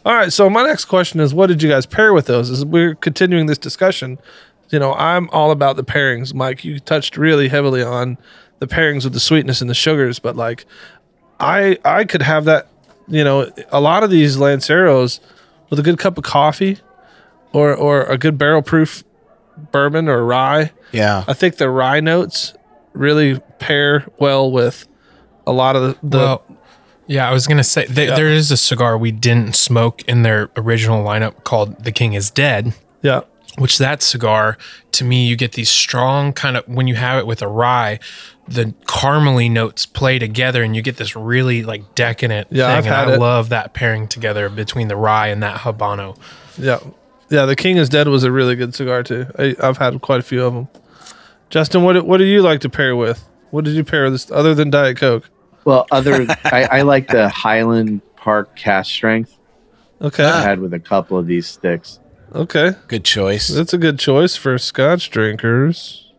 B: All right. So my next question is, what did you guys pair with those? As we're continuing this discussion, you know, I'm all about the pairings. Mike, you touched really heavily on the pairings with the sweetness and the sugars, but like, I I could have that. You know, a lot of these Lanceros with a good cup of coffee, or or a good barrel proof bourbon or rye.
C: Yeah.
B: I think the rye notes really pair well with a lot of the, the
E: well, yeah, I was gonna say th-
B: Yeah.
E: there is a cigar we didn't smoke in their original lineup called "The King Is Dead,"
B: yeah
E: which that cigar to me you get these strong kind of when you have it with a rye the caramely notes play together and you get this really like decadent
B: Yeah,
E: thing
B: I've
E: and
B: had
E: i
B: it.
E: love that pairing together between the rye and that habano
B: Yeah, yeah. The King is Dead was a really good cigar too. I, I've had quite a few of them. Justin, what what do you like to pair with? What did you pair this other than Diet Coke?
D: Well, other [LAUGHS] I, I like the Highland Park cask strength.
B: Okay,
D: I had with a couple of these sticks.
B: okay,
C: Good choice.
B: that's a good choice for Scotch drinkers.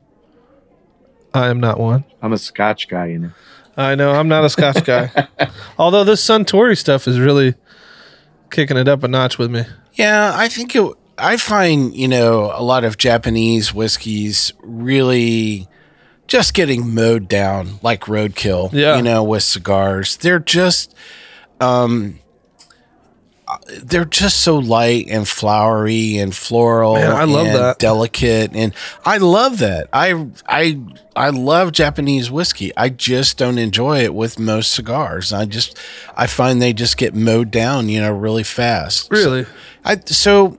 B: I am not one.
D: I'm a Scotch guy, you know.
B: I know I'm not a Scotch guy. [LAUGHS] Although this Suntory stuff is really kicking it up a notch with me.
C: Yeah, I think it. I find you know a lot of Japanese whiskeys really just getting mowed down like roadkill.
B: Yeah.
C: you know, with cigars, they're just, um, they're just so light and flowery and floral.
B: Man, I love
C: and
B: that.
C: delicate, and I love that. I I I love Japanese whiskey. I just don't enjoy it with most cigars. I just I find they just get mowed down, you know, really fast.
B: Really?
C: I so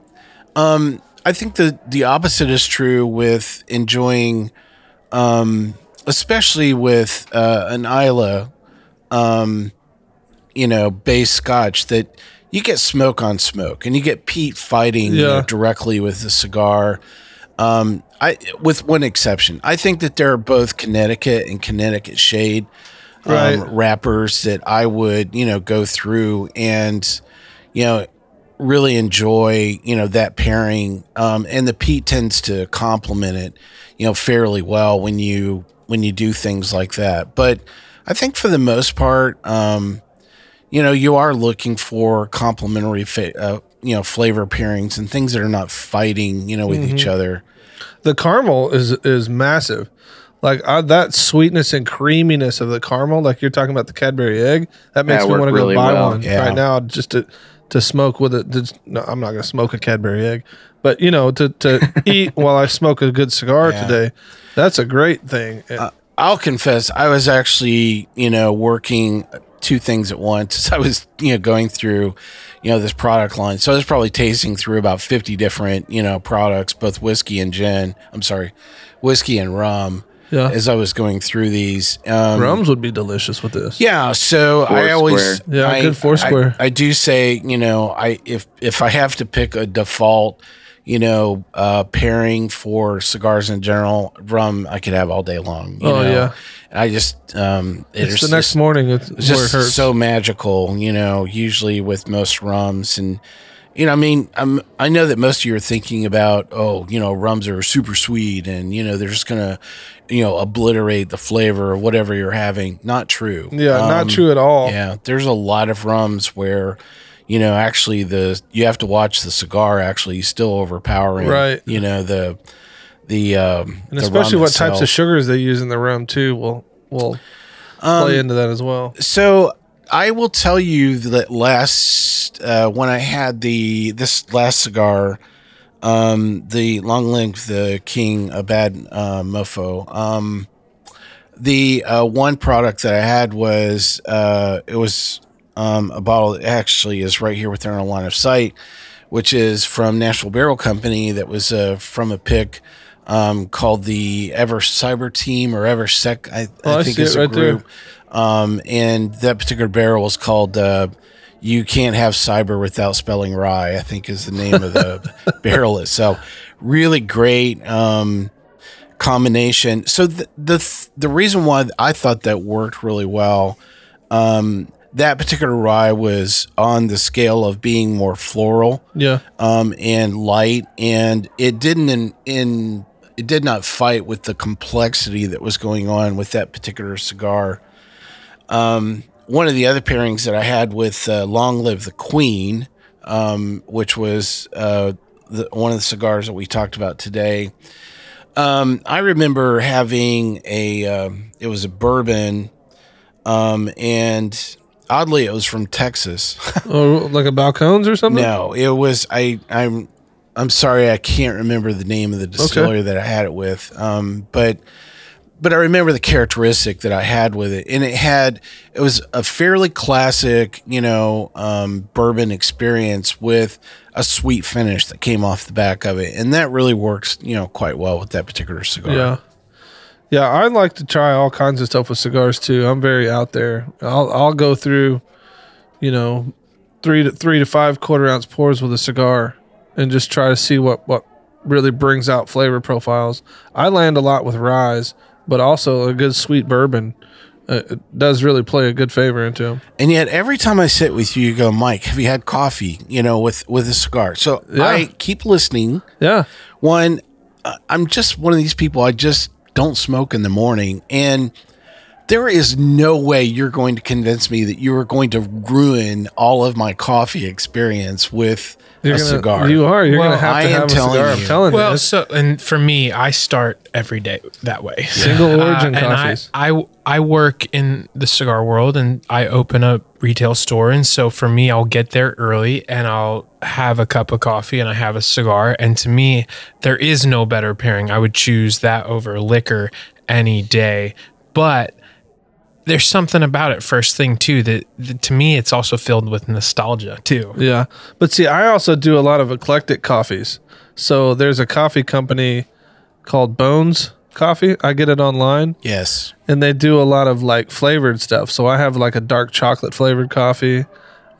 C: um I think the the opposite is true with enjoying um especially with uh an Islay um you know base scotch that you get smoke on smoke and you get peat fighting you know, directly with the cigar. Um I with one exception I think that there are both Connecticut and Connecticut shade
B: Right.
C: um, wrappers that I would you know go through and you know really enjoy you know that pairing. Um, and the peat tends to complement it you know fairly well when you when you do things like that. But i think for the most part um, you know you are looking for complementary fa- uh, you know flavor pairings and things that are not fighting you know with each other
B: The caramel is is massive. Like uh, that sweetness and creaminess of the caramel, like you're talking about the Cadbury egg, that makes
D: Yeah,
B: me want to go buy
D: well.
B: one
C: Yeah.
B: right now just to to smoke with it. Just- No, I'm not going to smoke a Cadbury egg, but you know, to to [LAUGHS] eat while I smoke a good cigar
C: Yeah.
B: today, that's a great thing. And-
C: Uh, I'll confess, I was actually, you know, working two things at once. I was, you know, going through, you know, this product line. So I was probably tasting through about 50 different, you know, products, both whiskey and gin. I'm sorry, whiskey and rum
B: yeah,
C: as I was going through these. Um,
B: rums would be delicious with this.
C: yeah, so I
D: Foursquare.
C: always
B: Yeah,
C: I,
B: good Foursquare.
C: I, I do say, you know, I if if I have to pick a default, you know, uh, pairing for cigars in general, rum I could have all day long. You
B: Oh,
C: know?
B: yeah.
C: I just um,
B: It's
C: it's
B: the next
C: just,
B: morning. It's,
C: it's
B: it
C: just
B: hurts.
C: so magical, you know. Usually with most rums and. You know, I mean, I'm, I know that most of you are thinking about, oh, you know, rums are super sweet and, you know, they're just to, you know, obliterate the flavor of whatever you're having. Not true.
B: yeah,
C: Um,
B: not true at all.
C: yeah, there's a lot of rums where, you know, actually the you have to watch the cigar actually still overpowering,
B: Right.
C: You know the the um,
B: and
C: the
B: especially what types of sugars they use in the rum too will will play into that as well.
C: So I will tell you that last uh, when I had the this last cigar, um, the long live the king, a bad uh, mofo. Um, the uh, one product that I had was uh, it was um, a bottle that actually is right here within our line of sight, which is from National Barrel Company. That was uh, from a pick um, called the Ever Cyber Team or Ever Sec. I,
B: Oh, I
C: I think
B: see
C: it's
B: it
C: a
B: right
C: group. Um, and that particular barrel was called uh, "You Can't Have Cyber Without Spelling Rye." I think is the name of the [LAUGHS] barrel itself. Really great um, combination. So the, the the reason why I thought that worked really well, um, that particular rye was on the scale of being more floral
B: Yeah,
C: um, and light, and it didn't in, in it did not fight with the complexity that was going on with that particular cigar. Um, one of the other pairings that I had with uh, Long Live the Queen, um, which was uh, the, one of the cigars that we talked about today. Um, I remember having a um, it was a bourbon, um, and oddly it was from Texas. [LAUGHS]
B: or like a Balcones or something.
C: No, it was I. I'm. I'm sorry, I can't remember the name of the distillery that I had it with. Um, but but I remember the characteristic that I had with it, and it had it was a fairly classic, you know, um, bourbon experience with a sweet finish that came off the back of it, and that really works, you know, quite well with that particular cigar.
B: Yeah. Yeah, I like to try all kinds of stuff with cigars too. I'm very out there. I'll I'll go through, you know, three to three to five quarter ounce pours with a cigar, and just try to see what what really brings out flavor profiles. I land a lot with rye, but also a good sweet bourbon uh, it does really play a good favor into them.
C: And yet, every time I sit with you, you go, Mike, have you had coffee? You know, with with a cigar. So
B: Yeah.
C: I keep listening.
B: Yeah,
C: One, uh, I'm just one of these people. I just don't smoke in the morning, and there is no way you're going to convince me that you are going to ruin all of my coffee experience with
B: you're
C: a
B: gonna,
C: cigar.
B: You are. You're
E: Well,
B: gonna have
C: I
B: to
C: am
B: have a
C: telling
B: cigar. I'm
C: you.
B: telling
E: Well,
B: you.
E: so and for me, I start every day that way. [LAUGHS]
B: Single uh, origin
E: and I-
B: coffees.
E: I, I work in the cigar world and I open a retail store, and so for me, I'll get there early and I'll have a cup of coffee and I have a cigar. And to me, there is no better pairing. I would choose that over liquor any day, but. There's something about it first thing too that, that to me it's also filled with nostalgia too.
B: Yeah. But see, I also do a lot of eclectic coffees. So there's a coffee company called Bones Coffee. I get it online
C: yes.
B: and they do a lot of like flavored stuff. So I have like a dark chocolate flavored coffee.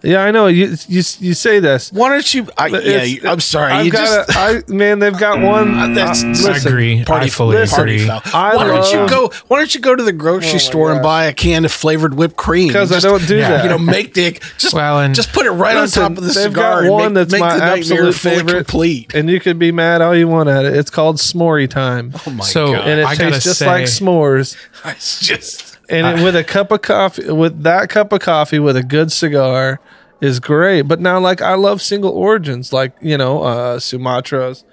B: Yeah, I know you you, you say this.
C: Why don't you? I, yeah, you, I'm sorry.
B: I've
C: you
B: got
C: just.
B: a, I man, they've got one.
C: That's-
B: uh,
C: I
E: I agree.
C: Party,
E: I fully
B: listen,
E: agree.
B: I
C: why don't you go? Why don't you go to the grocery store and buy a can of flavored whipped cream?
B: 'Cause
C: and
B: I don't do
E: Yeah.
B: that.
C: You know, make the just
E: Well, and-
C: just put it right
B: Listen,
C: on top of the
B: they've
C: cigar.
B: got one
C: and make,
B: that's
C: make
B: my
C: the
B: absolute favorite,
C: complete.
B: and you could be mad all you want at it. It's called S'more time,
C: Oh my
E: So-
C: god!
B: and it
E: I
B: tastes just
E: say-
B: like s'mores. [LAUGHS]
C: It's just
B: And it, with a cup of coffee, with that cup of coffee, with a good cigar, is great. But now, like I love single origins, like you know, uh, Sumatras.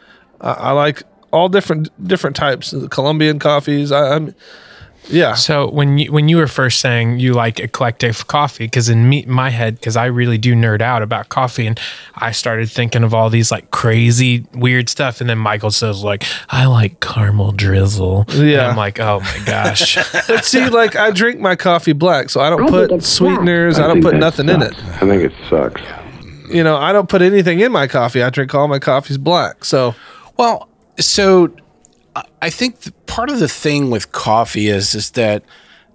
B: I I like all different different types, Colombian coffees. I, I'm, yeah,
E: So when you when you were first saying you like eclectic coffee, because in me my head, because I really do nerd out about coffee, and I started thinking of all these like crazy weird stuff, and then Michael says like I like caramel drizzle. And
B: Yeah.
E: I'm like, oh my gosh. [LAUGHS]
B: but see, like I drink my coffee black, so I don't
F: I
B: put sweeteners.
I: I
B: I don't put
I: that
B: nothing in it.
I: I think it sucks.
B: You know, I don't put anything in my coffee. I drink all my coffees black. So
C: well. So I- think the, part of the thing with coffee is is that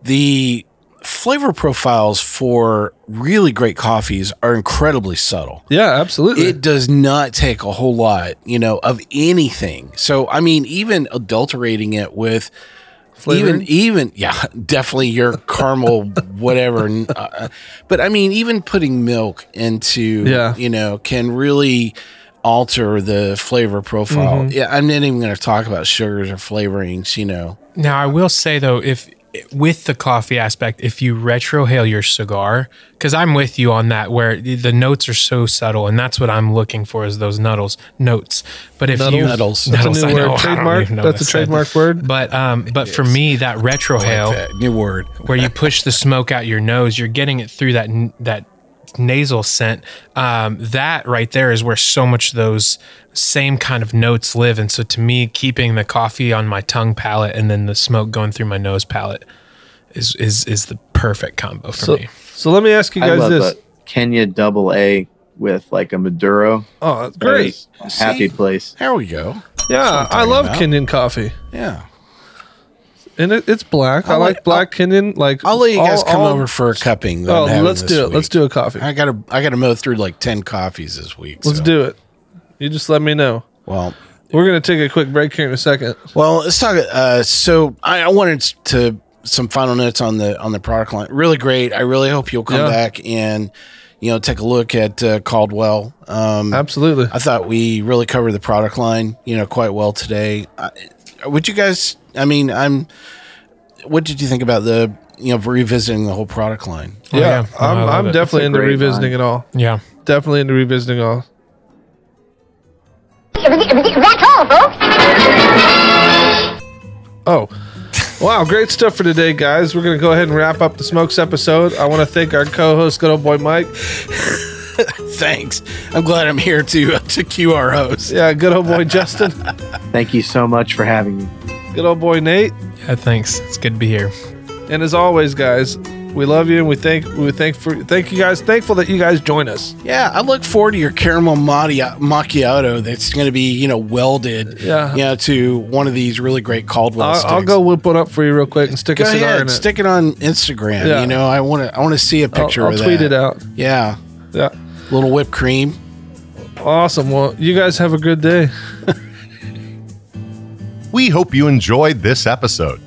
C: the flavor profiles for really great coffees are incredibly subtle.
B: yeah, absolutely.
C: it does not take a whole lot, you know, of anything. So I mean, even adulterating it with
B: Flavoring?
C: even even yeah, [LAUGHS] definitely your caramel [LAUGHS] whatever. Uh, but I mean, even putting milk into
B: Yeah.
C: you know can really alter the flavor profile.
B: Mm-hmm.
C: Yeah, I'm not even going to talk about sugars or flavorings. You know,
E: now I will say though, if with the coffee aspect, if you retrohale your cigar, because I'm with you on that, where the the notes are so subtle, and that's what I'm looking for is those nuddles notes. But if you
C: Nuddles.
B: That's a
E: Nuddles,
B: new
E: I
B: word.
E: know, I don't
B: Trademark? That's
E: what
B: a
E: I said.
B: trademark word?
E: But um, but for me, that retrohale.
C: that new word.
E: where you push the smoke out your nose, you're getting it through that that nasal scent. Um, that right there is where so much of those same kind of notes live. And so to me, keeping the coffee on my tongue palate and then the smoke going through my nose palate is is is the perfect combo for
B: so,
E: me.
B: so let me ask you
D: I
B: guys
D: love
B: this.
D: Kenya double A with like a Maduro.
B: Oh, that's great.
D: is a happy place.
C: There we go.
B: Yeah,
C: I'm
B: I
C: talking
B: love
C: about.
B: Kenyan coffee.
C: Yeah.
B: And it, it's black. I,
C: I'll
B: like black Kenyan. Like
C: I'll let you guys
B: all-
C: come
B: all-
C: over for a cupping.
B: Oh, let's do it.
C: week.
B: Let's do a coffee.
C: I gotta I gotta mow through like ten coffees this week.
B: Let's
C: so-
B: do it. You just let me know.
C: Well,
B: We're gonna take a quick break here in a second.
C: well, let's talk. Uh, so I, I wanted to some final notes on the on the product line. Really great. I really hope you'll come
B: Yeah.
C: back and you know take a look at uh, Caldwell. Um,
B: Absolutely.
C: I thought we really covered the product line, you know, quite well today. Uh, would you guys? I mean, I'm. What did you think about the you know revisiting the whole product line?
E: Oh,
B: yeah,
E: yeah. I
B: I'm,
E: love
B: I'm definitely into revisiting
D: line.
B: it all.
E: Yeah.
B: Definitely into revisiting all.
G: That's all, folks.
B: Oh, wow. Great stuff for today, guys. We're going to go ahead and wrap up the Smokes episode. I want to thank our co host, good old boy Mike. [LAUGHS]
C: Thanks. I'm glad I'm here to to cue our host.
B: Yeah, good old boy Justin.
D: Thank you so much for having me.
B: Good old boy Nate.
E: Yeah. Thanks. It's good to be here.
B: And as always, guys, We love you, and we thank we thank for thank you guys. Thankful that you guys join us.
C: Yeah, I look forward to your caramel macchiato. That's going to be you know welded,
B: Yeah.
C: you know, to one of these really great Caldwell
B: I'll,
C: sticks.
B: I'll go whip one up for you real quick and stick
C: Go
B: a cigar
C: ahead,
B: in it.
C: stick it on Instagram.
B: Yeah.
C: You know, I want to I want to see a
B: I'll,
C: picture
B: I'll
C: of
B: tweet
C: that.
B: it out.
C: Yeah,
B: Yeah,
C: little whipped cream.
B: awesome. Well, you guys have a good day. [LAUGHS]
H: We hope you enjoyed this episode.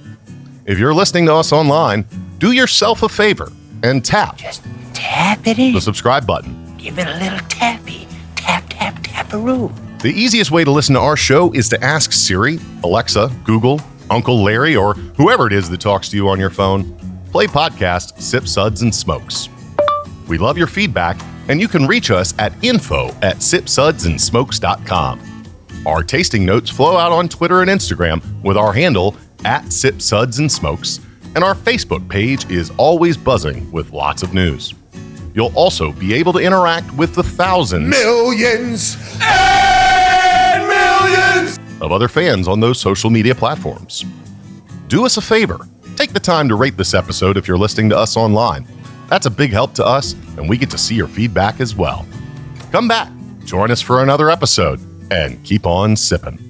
H: If you're listening to us online, do yourself a favor and tap.
J: Just Tap it in.
H: the subscribe button.
J: Give it a little tappy. Tap, tap, tap taparoo.
H: The easiest way to listen to our show is to ask Siri, Alexa, Google, Uncle Larry, or whoever it is that talks to you on your phone. Play podcast Sip Suds and Smokes. We love your feedback, and you can reach us at info at sipsudsandsmokes.com. Our tasting notes flow out on Twitter and Instagram with our handle at Sip Suds and Smokes, and our Facebook page is always buzzing with lots of news. You'll also be able to interact with the thousands
K: Millions and millions.
H: of other fans on those social media platforms. Do us a favor take the time to rate this episode if you're listening to us online. That's a big help to us, and we get to see your feedback as well. Come back, join us for another episode, and keep on sipping.